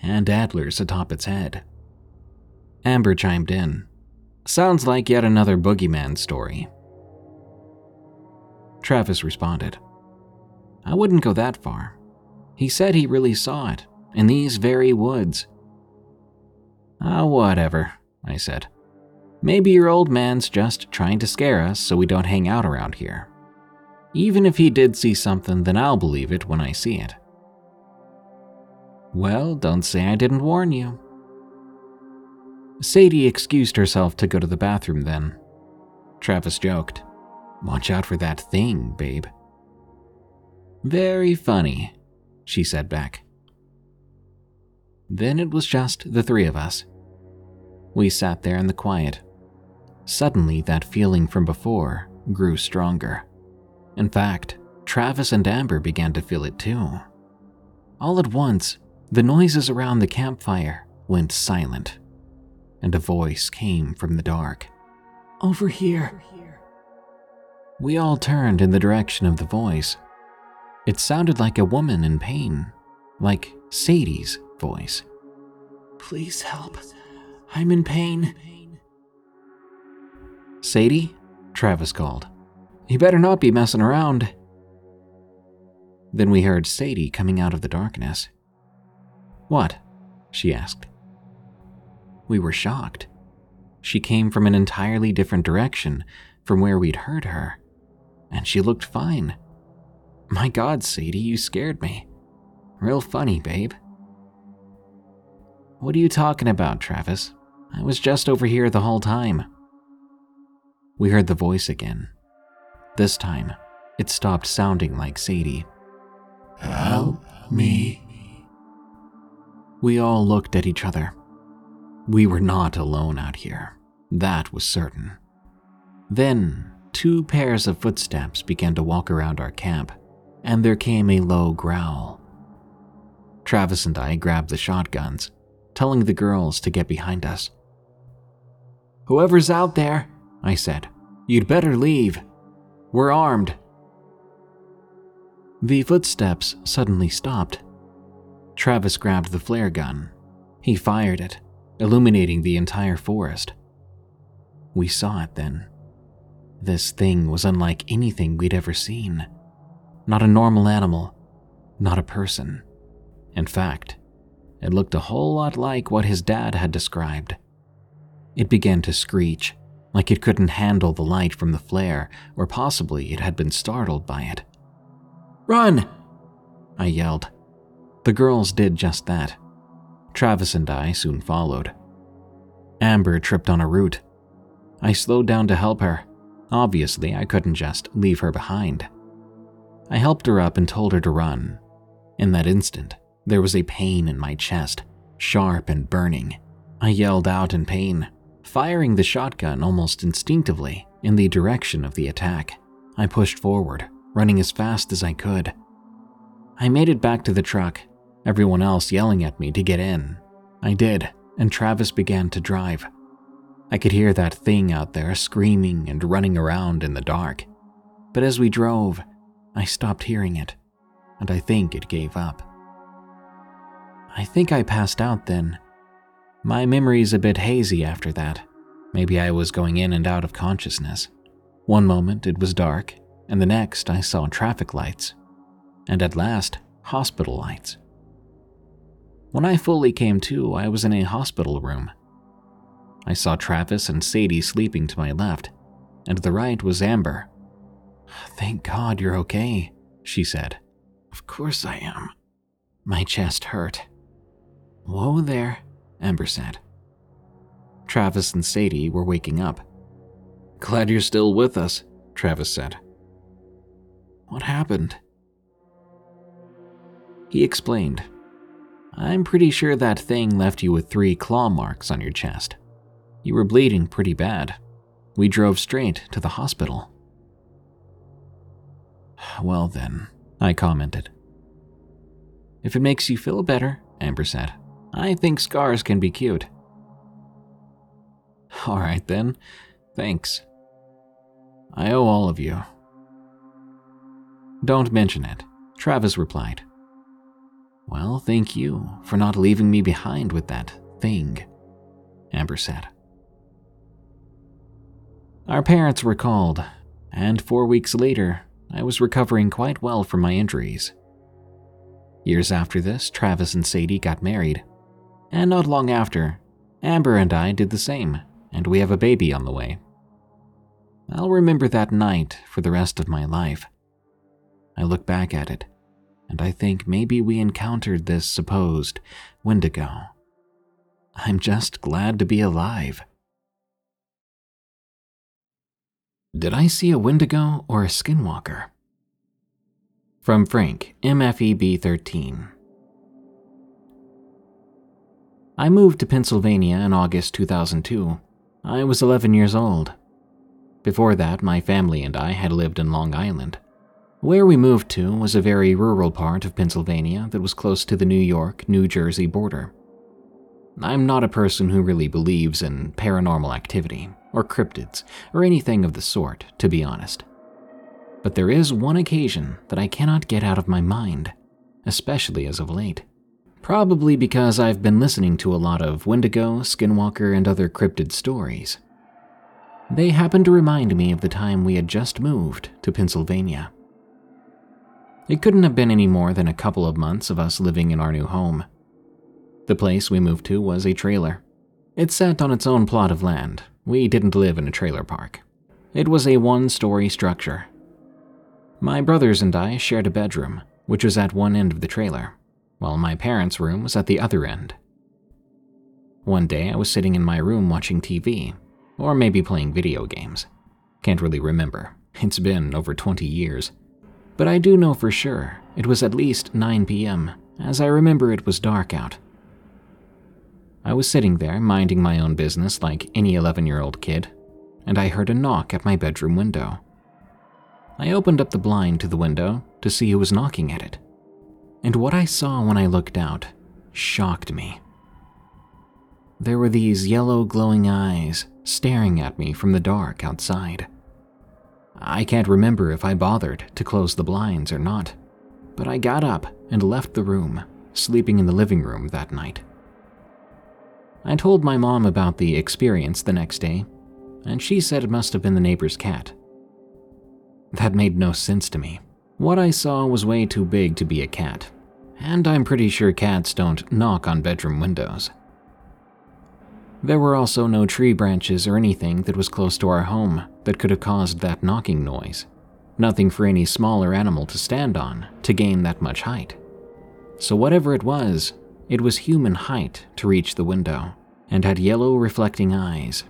and antlers atop its head. Amber chimed in. Sounds like yet another boogeyman story. Travis responded. I wouldn't go that far. He said he really saw it, in these very woods. Ah, whatever, I said. Maybe your old man's just trying to scare us so we don't hang out around here. Even if he did see something, then I'll believe it when I see it. Well, don't say I didn't warn you. Sadie excused herself to go to the bathroom then. Travis joked. Watch out for that thing, babe. Very funny, she said back. Then it was just the three of us. We sat there in the quiet. Suddenly, that feeling from before grew stronger. In fact, Travis and Amber began to feel it too. All at once, the noises around the campfire went silent, and a voice came from the dark. Over here. We all turned in the direction of the voice. It sounded like a woman in pain, like Sadie's voice. Please help. I'm in pain. Sadie? Travis called. You better not be messing around. Then we heard Sadie coming out of the darkness. What? she asked. We were shocked. She came from an entirely different direction from where we'd heard her, and she looked fine. My god, Sadie, you scared me. Real funny, babe. What are you talking about, Travis? I was just over here the whole time. We heard the voice again. This time, it stopped sounding like Sadie. Help me. We all looked at each other. We were not alone out here. That was certain. Then, two pairs of footsteps began to walk around our camp, and there came a low growl. Travis and I grabbed the shotguns, telling the girls to get behind us. Whoever's out there, I said, you'd better leave. We're armed. The footsteps suddenly stopped. Travis grabbed the flare gun. He fired it, illuminating the entire forest. We saw it then. This thing was unlike anything we'd ever seen. Not a normal animal, not a person. In fact, it looked a whole lot like what his dad had described. It began to screech, like it couldn't handle the light from the flare, or possibly it had been startled by it. Run! I yelled. The girls did just that. Travis and I soon followed. Amber tripped on a root. I slowed down to help her. Obviously, I couldn't just leave her behind. I helped her up and told her to run. In that instant, there was a pain in my chest, sharp and burning. I yelled out in pain, firing the shotgun almost instinctively in the direction of the attack. I pushed forward, running as fast as I could. I made it back to the truck, everyone else yelling at me to get in. I did, and Travis began to drive. I could hear that thing out there screaming and running around in the dark. But as we drove, I stopped hearing it, and I think it gave up. I think I passed out then. My memory's a bit hazy after that. Maybe I was going in and out of consciousness. One moment it was dark, and the next I saw traffic lights, and at last, hospital lights. When I fully came to, I was in a hospital room. I saw Travis and Sadie sleeping to my left, and the right was Amber. Thank God you're okay, she said. Of course I am. My chest hurt. Whoa there, Amber said. Travis and Sadie were waking up. Glad you're still with us, Travis said. What happened? He explained. I'm pretty sure that thing left you with three claw marks on your chest. You were bleeding pretty bad. We drove straight to the hospital. Well, then, I commented. If it makes you feel better, Amber said, I think scars can be cute. Alright then, thanks. I owe all of you. Don't mention it, Travis replied. Well, thank you for not leaving me behind with that thing, Amber said. Our parents were called, and four weeks later, I was recovering quite well from my injuries. Years after this, Travis and Sadie got married, and not long after, Amber and I did the same, and we have a baby on the way. I'll remember that night for the rest of my life. I look back at it, and I think maybe we encountered this supposed Wendigo. I'm just glad to be alive. Did I see a Wendigo or a Skinwalker? From Frank, MFEB13. I moved to Pennsylvania in August 2002. I was 11 years old. Before that, my family and I had lived in Long Island. Where we moved to was a very rural part of Pennsylvania that was close to the New York New Jersey border. I'm not a person who really believes in paranormal activity, or cryptids, or anything of the sort, to be honest. But there is one occasion that I cannot get out of my mind, especially as of late. Probably because I've been listening to a lot of Wendigo, Skinwalker, and other cryptid stories. They happen to remind me of the time we had just moved to Pennsylvania. It couldn't have been any more than a couple of months of us living in our new home. The place we moved to was a trailer. It sat on its own plot of land. We didn't live in a trailer park. It was a one story structure. My brothers and I shared a bedroom, which was at one end of the trailer while my parents' room was at the other end. One day I was sitting in my room watching TV, or maybe playing video games. Can't really remember. It's been over 20 years. But I do know for sure it was at least 9 p.m., as I remember it was dark out. I was sitting there minding my own business like any 11 year old kid, and I heard a knock at my bedroom window. I opened up the blind to the window to see who was knocking at it and what I saw when I looked out shocked me. There were these yellow glowing eyes staring at me from the dark outside. I can't remember if I bothered to close the blinds or not, but I got up and left the room, sleeping in the living room that night. I told my mom about the experience the next day, and she said it must have been the neighbor's cat. That made no sense to me. What I saw was way too big to be a cat, and I'm pretty sure cats don't knock on bedroom windows. There were also no tree branches or anything that was close to our home that could have caused that knocking noise. Nothing for any smaller animal to stand on to gain that much height. So, whatever it was, it was human height to reach the window, and had yellow reflecting eyes,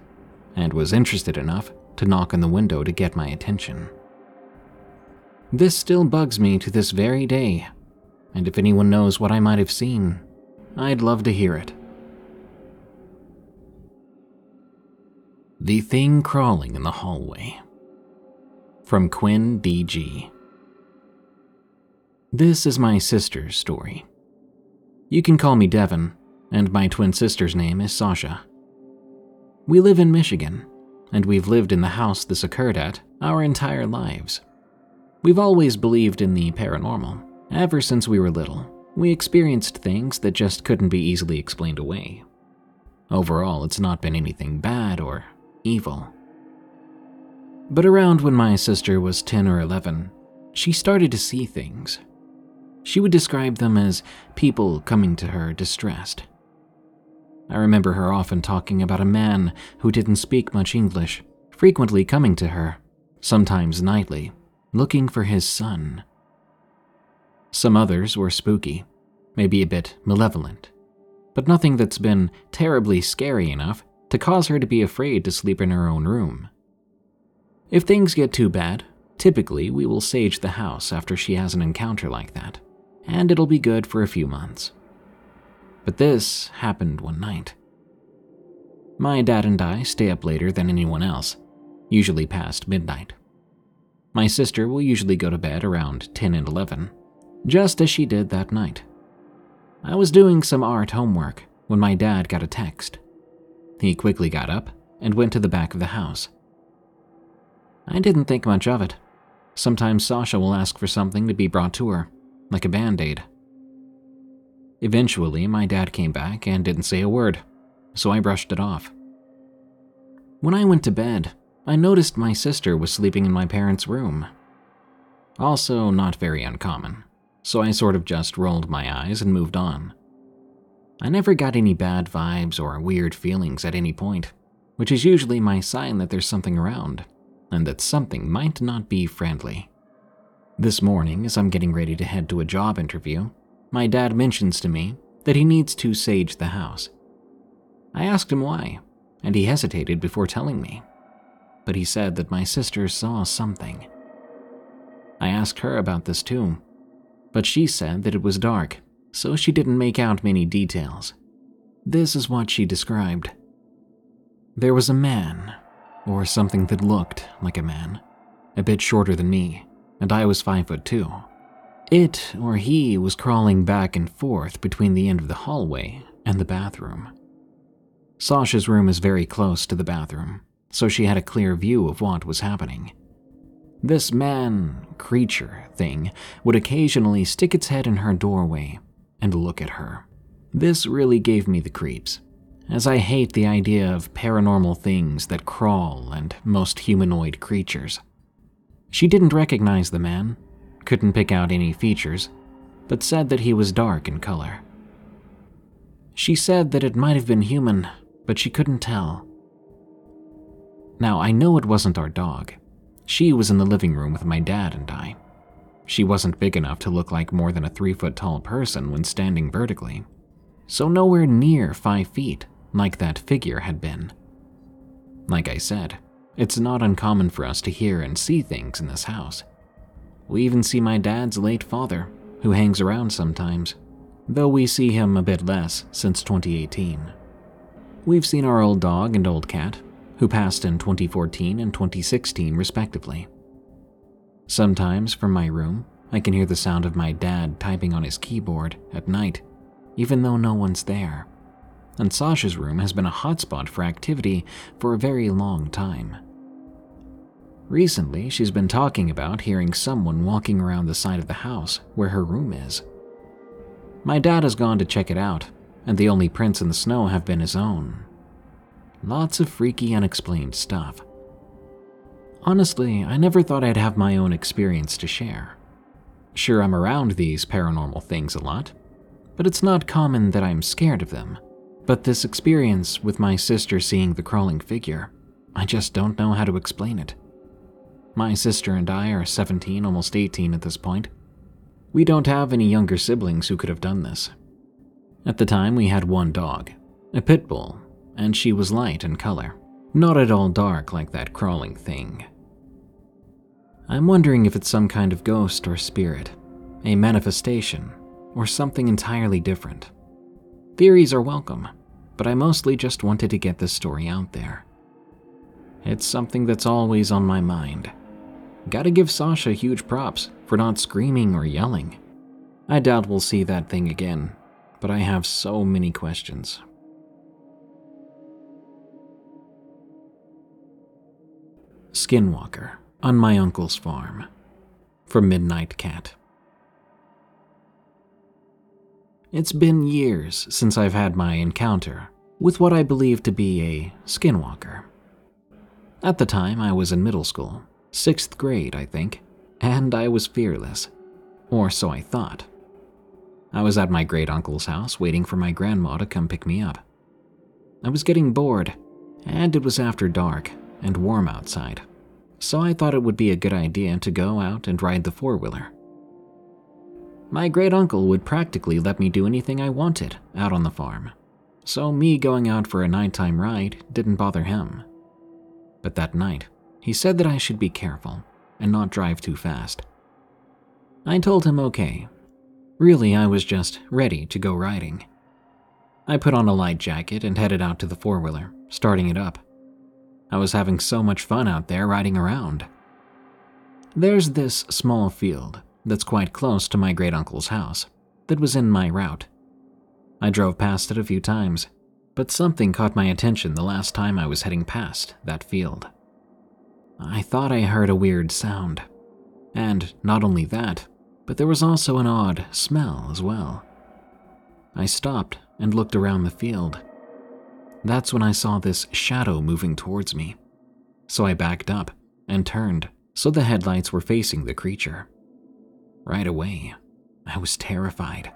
and was interested enough to knock on the window to get my attention. This still bugs me to this very day and if anyone knows what I might have seen, I'd love to hear it. The Thing Crawling in the Hallway From Quinn D.G. This is my sister's story. You can call me Devin, and my twin sister's name is Sasha. We live in Michigan, and we've lived in the house this occurred at our entire lives. We've always believed in the paranormal Ever since we were little, we experienced things that just couldn't be easily explained away. Overall, it's not been anything bad or evil. But around when my sister was 10 or 11, she started to see things. She would describe them as people coming to her distressed. I remember her often talking about a man who didn't speak much English, frequently coming to her, sometimes nightly, looking for his son. Some others were spooky, maybe a bit malevolent, but nothing that's been terribly scary enough to cause her to be afraid to sleep in her own room. If things get too bad, typically we will sage the house after she has an encounter like that, and it'll be good for a few months. But this happened one night. My dad and I stay up later than anyone else, usually past midnight. My sister will usually go to bed around 10 and 11, just as she did that night. I was doing some art homework when my dad got a text. He quickly got up and went to the back of the house. I didn't think much of it. Sometimes Sasha will ask for something to be brought to her, like a band aid. Eventually, my dad came back and didn't say a word, so I brushed it off. When I went to bed, I noticed my sister was sleeping in my parents' room. Also, not very uncommon so I sort of just rolled my eyes and moved on. I never got any bad vibes or weird feelings at any point, which is usually my sign that there's something around, and that something might not be friendly. This morning, as I'm getting ready to head to a job interview, my dad mentions to me that he needs to sage the house. I asked him why, and he hesitated before telling me. but he said that my sister saw something. I asked her about this too, but she said that it was dark, so she didn't make out many details. This is what she described. There was a man, or something that looked like a man, a bit shorter than me, and I was five foot two. It or he was crawling back and forth between the end of the hallway and the bathroom. Sasha's room is very close to the bathroom, so she had a clear view of what was happening. This man, creature thing would occasionally stick its head in her doorway and look at her. This really gave me the creeps, as I hate the idea of paranormal things that crawl and most humanoid creatures. She didn't recognize the man, couldn't pick out any features, but said that he was dark in color. She said that it might have been human, but she couldn't tell. Now, I know it wasn't our dog. She was in the living room with my dad and I. She wasn't big enough to look like more than a three foot tall person when standing vertically, so nowhere near five feet like that figure had been. Like I said, it's not uncommon for us to hear and see things in this house. We even see my dad's late father, who hangs around sometimes, though we see him a bit less since 2018. We've seen our old dog and old cat, who passed in 2014 and 2016 respectively. Sometimes from my room, I can hear the sound of my dad typing on his keyboard at night, even though no one's there. And Sasha's room has been a hotspot for activity for a very long time. Recently, she's been talking about hearing someone walking around the side of the house where her room is. My dad has gone to check it out, and the only prints in the snow have been his own. Lots of freaky, unexplained stuff. Honestly, I never thought I'd have my own experience to share. Sure, I'm around these paranormal things a lot, but it's not common that I'm scared of them. But this experience with my sister seeing the crawling figure, I just don't know how to explain it. My sister and I are 17, almost 18 at this point. We don't have any younger siblings who could have done this. At the time, we had one dog, a pit bull, and she was light in color, not at all dark like that crawling thing. I'm wondering if it's some kind of ghost or spirit, a manifestation, or something entirely different. Theories are welcome, but I mostly just wanted to get this story out there. It's something that's always on my mind. Gotta give Sasha huge props for not screaming or yelling. I doubt we'll see that thing again, but I have so many questions. Skinwalker on my uncle's farm. From Midnight Cat. It's been years since I've had my encounter with what I believe to be a skinwalker. At the time, I was in middle school, sixth grade, I think, and I was fearless. Or so I thought. I was at my great uncle's house waiting for my grandma to come pick me up. I was getting bored, and it was after dark and warm outside, so I thought it would be a good idea to go out and ride the four wheeler. My great uncle would practically let me do anything I wanted out on the farm, so me going out for a nighttime ride didn't bother him. But that night, he said that I should be careful and not drive too fast. I told him okay. Really, I was just ready to go riding. I put on a light jacket and headed out to the four wheeler, starting it up. I was having so much fun out there riding around. There's this small field that's quite close to my great uncle's house that was in my route. I drove past it a few times, but something caught my attention the last time I was heading past that field. I thought I heard a weird sound. And not only that, but there was also an odd smell as well. I stopped and looked around the field. That's when I saw this shadow moving towards me. So I backed up and turned so the headlights were facing the creature. Right away, I was terrified.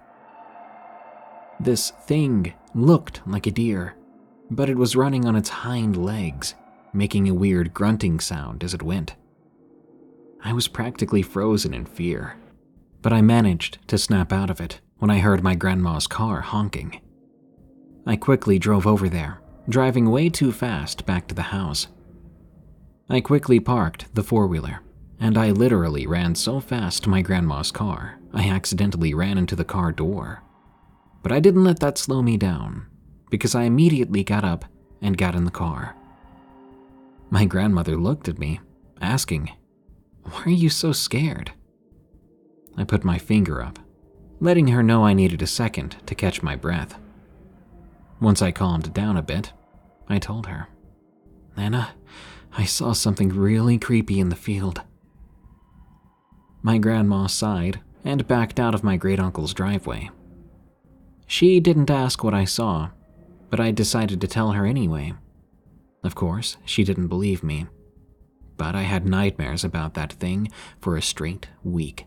This thing looked like a deer, but it was running on its hind legs making a weird grunting sound as it went. I was practically frozen in fear, but I managed to snap out of it when I heard my grandma's car honking. I quickly drove over there, driving way too fast back to the house. I quickly parked the four wheeler, and I literally ran so fast to my grandma's car, I accidentally ran into the car door. But I didn't let that slow me down, because I immediately got up and got in the car. My grandmother looked at me, asking, Why are you so scared? I put my finger up, letting her know I needed a second to catch my breath. Once I calmed down a bit, I told her, Nana, I saw something really creepy in the field. My grandma sighed and backed out of my great uncle's driveway. She didn't ask what I saw, but I decided to tell her anyway. Of course, she didn't believe me, but I had nightmares about that thing for a straight week.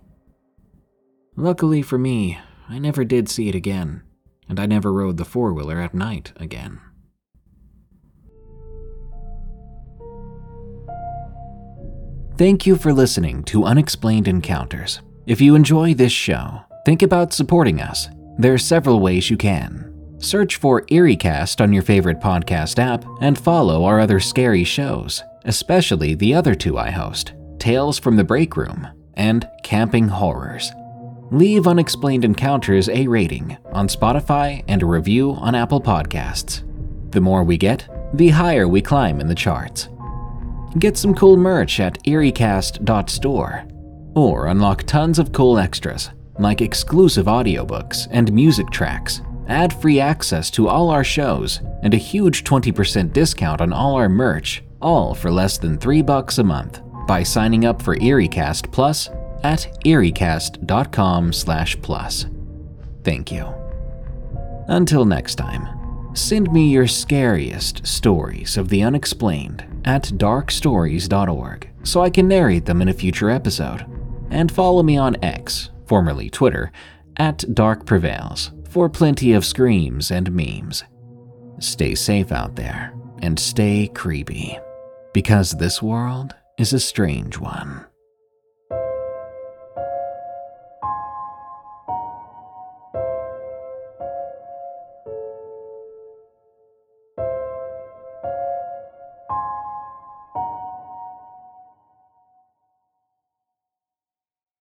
Luckily for me, I never did see it again, and I never rode the four wheeler at night again. Thank you for listening to Unexplained Encounters. If you enjoy this show, think about supporting us. There are several ways you can. Search for EerieCast on your favorite podcast app and follow our other scary shows, especially the other two I host Tales from the Break Room and Camping Horrors. Leave Unexplained Encounters a rating on Spotify and a review on Apple Podcasts. The more we get, the higher we climb in the charts. Get some cool merch at eeriecast.store, or unlock tons of cool extras like exclusive audiobooks and music tracks, ad free access to all our shows, and a huge 20% discount on all our merch, all for less than 3 bucks a month by signing up for EerieCast Plus at eeriecast.com/plus. Thank you. Until next time, send me your scariest stories of the unexplained at darkstories.org so I can narrate them in a future episode. And follow me on X, formerly Twitter, at Dark Prevails for plenty of screams and memes. Stay safe out there and stay creepy, because this world is a strange one.